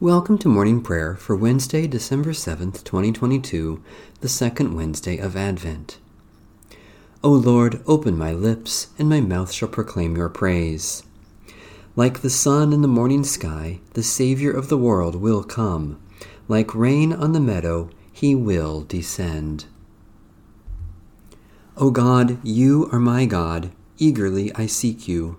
Welcome to morning prayer for Wednesday, December 7th, 2022, the second Wednesday of Advent. O Lord, open my lips, and my mouth shall proclaim your praise. Like the sun in the morning sky, the Savior of the world will come. Like rain on the meadow, he will descend. O God, you are my God. Eagerly I seek you.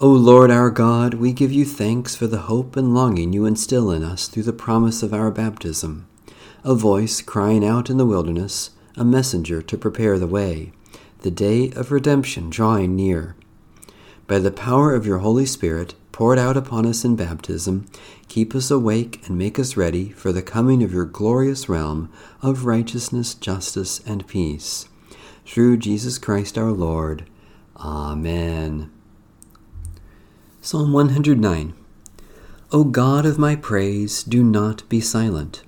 O Lord our God, we give you thanks for the hope and longing you instill in us through the promise of our baptism. A voice crying out in the wilderness, a messenger to prepare the way, the day of redemption drawing near. By the power of your Holy Spirit, poured out upon us in baptism, keep us awake and make us ready for the coming of your glorious realm of righteousness, justice, and peace. Through Jesus Christ our Lord. Amen. Psalm 109 O God of my praise, do not be silent.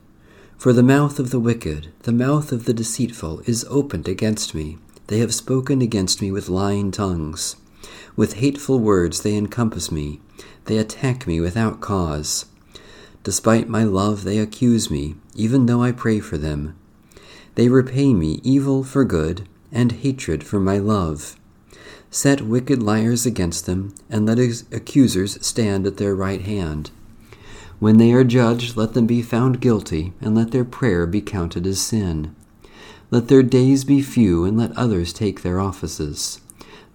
For the mouth of the wicked, the mouth of the deceitful, is opened against me. They have spoken against me with lying tongues. With hateful words they encompass me. They attack me without cause. Despite my love, they accuse me, even though I pray for them. They repay me evil for good, and hatred for my love. Set wicked liars against them, and let accusers stand at their right hand. When they are judged, let them be found guilty, and let their prayer be counted as sin. Let their days be few, and let others take their offices.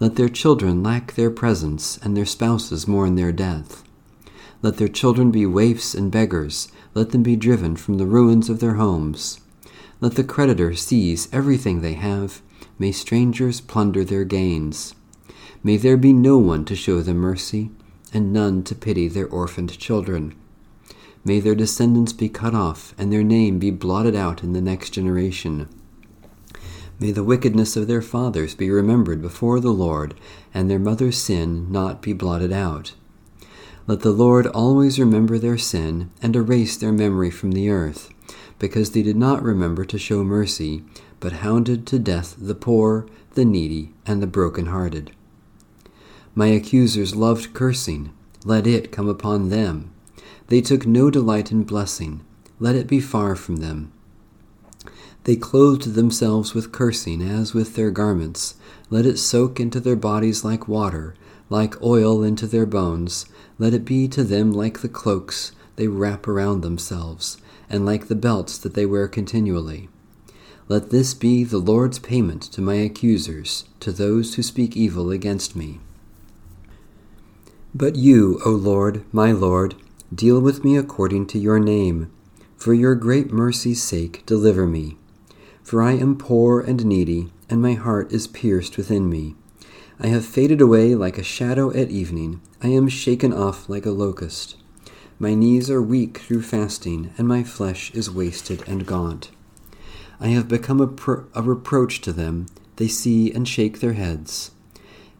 Let their children lack their presence, and their spouses mourn their death. Let their children be waifs and beggars. Let them be driven from the ruins of their homes. Let the creditor seize everything they have. May strangers plunder their gains. May there be no one to show them mercy, and none to pity their orphaned children. May their descendants be cut off, and their name be blotted out in the next generation. May the wickedness of their fathers be remembered before the Lord, and their mother's sin not be blotted out. Let the Lord always remember their sin, and erase their memory from the earth, because they did not remember to show mercy, but hounded to death the poor, the needy, and the broken-hearted. My accusers loved cursing. Let it come upon them. They took no delight in blessing. Let it be far from them. They clothed themselves with cursing as with their garments. Let it soak into their bodies like water, like oil into their bones. Let it be to them like the cloaks they wrap around themselves, and like the belts that they wear continually. Let this be the Lord's payment to my accusers, to those who speak evil against me. But you, O Lord, my Lord, deal with me according to your name. For your great mercy's sake, deliver me. For I am poor and needy, and my heart is pierced within me. I have faded away like a shadow at evening. I am shaken off like a locust. My knees are weak through fasting, and my flesh is wasted and gaunt. I have become a, pro- a reproach to them. They see and shake their heads.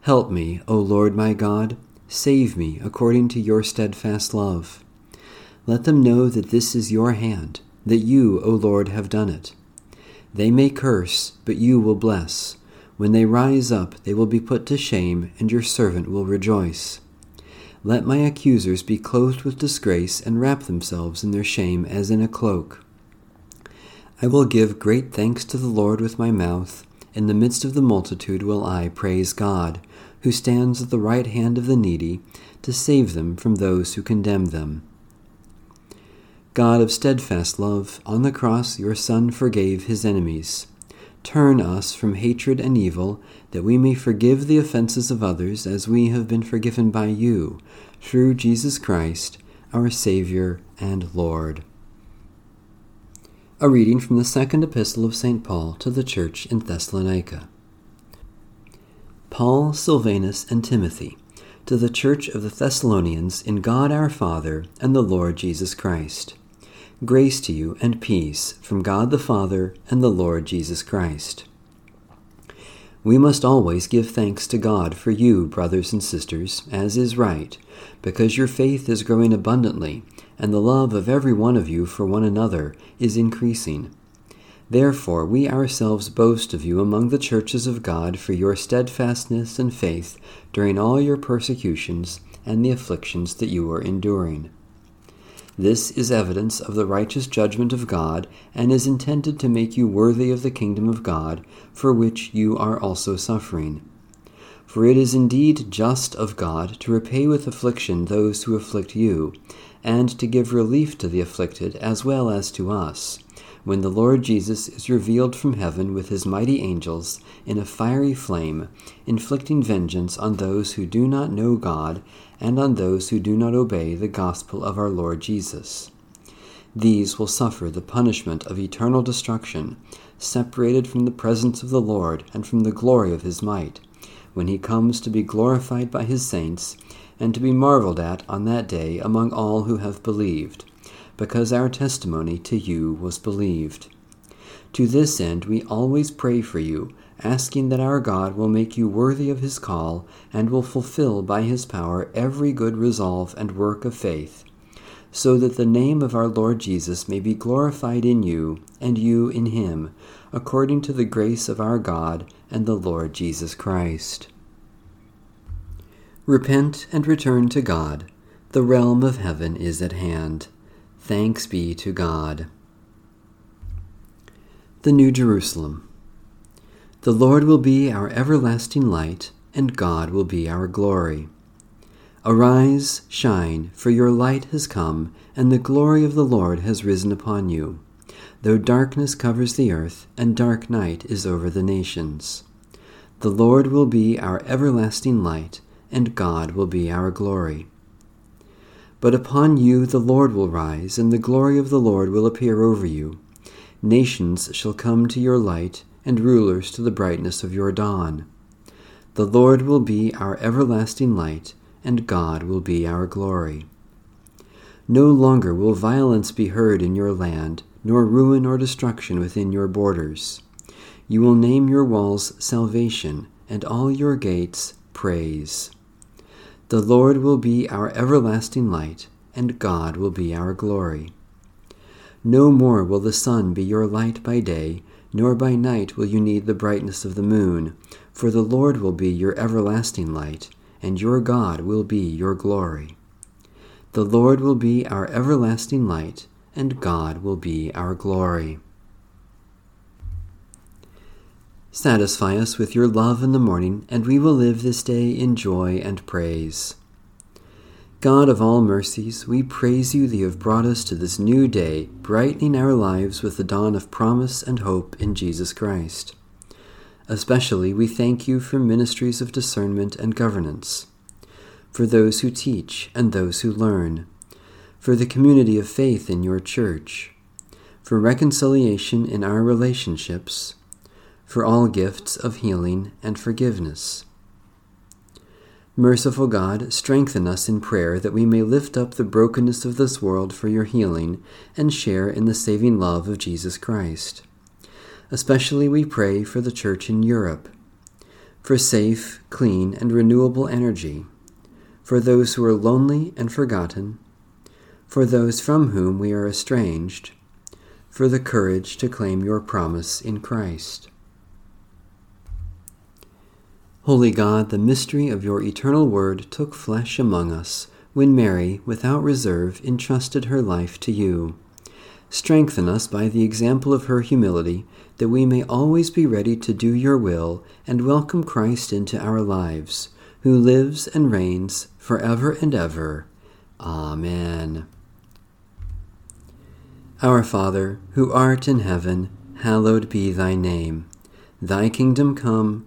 Help me, O Lord my God. Save me according to your steadfast love. Let them know that this is your hand, that you, O Lord, have done it. They may curse, but you will bless. When they rise up, they will be put to shame, and your servant will rejoice. Let my accusers be clothed with disgrace and wrap themselves in their shame as in a cloak. I will give great thanks to the Lord with my mouth. In the midst of the multitude will I praise God who stands at the right hand of the needy to save them from those who condemn them. God of steadfast love, on the cross your Son forgave his enemies. Turn us from hatred and evil, that we may forgive the offenses of others as we have been forgiven by you, through Jesus Christ, our Saviour and Lord. A reading from the second epistle of St. Paul to the church in Thessalonica. Paul, Silvanus, and Timothy, to the church of the Thessalonians in God our Father and the Lord Jesus Christ. Grace to you and peace from God the Father and the Lord Jesus Christ. We must always give thanks to God for you, brothers and sisters, as is right, because your faith is growing abundantly, and the love of every one of you for one another is increasing. Therefore, we ourselves boast of you among the churches of God for your steadfastness and faith during all your persecutions and the afflictions that you are enduring this is evidence of the righteous judgment of God, and is intended to make you worthy of the kingdom of God, for which you are also suffering. For it is indeed just of God to repay with affliction those who afflict you, and to give relief to the afflicted as well as to us when the Lord Jesus is revealed from heaven with his mighty angels in a fiery flame, inflicting vengeance on those who do not know God and on those who do not obey the gospel of our Lord Jesus. These will suffer the punishment of eternal destruction, separated from the presence of the Lord and from the glory of his might, when he comes to be glorified by his saints and to be marveled at on that day among all who have believed because our testimony to you was believed. To this end we always pray for you, asking that our God will make you worthy of his call, and will fulfill by his power every good resolve and work of faith, so that the name of our Lord Jesus may be glorified in you, and you in him, according to the grace of our God and the Lord Jesus Christ. Repent and return to God. The realm of heaven is at hand. Thanks be to God. The New Jerusalem. The Lord will be our everlasting light, and God will be our glory. Arise, shine, for your light has come, and the glory of the Lord has risen upon you. Though darkness covers the earth, and dark night is over the nations. The Lord will be our everlasting light, and God will be our glory. But upon you the Lord will rise, and the glory of the Lord will appear over you. Nations shall come to your light, and rulers to the brightness of your dawn. The Lord will be our everlasting light, and God will be our glory. No longer will violence be heard in your land, nor ruin or destruction within your borders. You will name your walls salvation, and all your gates praise. The Lord will be our everlasting light, and God will be our glory. No more will the sun be your light by day, nor by night will you need the brightness of the moon, for the Lord will be your everlasting light, and your God will be your glory. The Lord will be our everlasting light, and God will be our glory. Satisfy us with your love in the morning, and we will live this day in joy and praise. God of all mercies, we praise you that you have brought us to this new day, brightening our lives with the dawn of promise and hope in Jesus Christ. Especially we thank you for ministries of discernment and governance, for those who teach and those who learn, for the community of faith in your church, for reconciliation in our relationships, for all gifts of healing and forgiveness. Merciful God, strengthen us in prayer that we may lift up the brokenness of this world for your healing and share in the saving love of Jesus Christ. Especially we pray for the Church in Europe, for safe, clean, and renewable energy, for those who are lonely and forgotten, for those from whom we are estranged, for the courage to claim your promise in Christ. Holy God, the mystery of your eternal word took flesh among us when Mary, without reserve, entrusted her life to you. Strengthen us by the example of her humility, that we may always be ready to do your will and welcome Christ into our lives, who lives and reigns for ever and ever. Amen. Our Father, who art in heaven, hallowed be thy name. Thy kingdom come,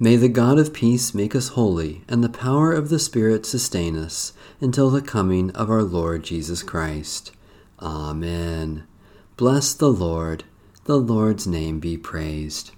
May the God of peace make us holy, and the power of the Spirit sustain us until the coming of our Lord Jesus Christ. Amen. Bless the Lord. The Lord's name be praised.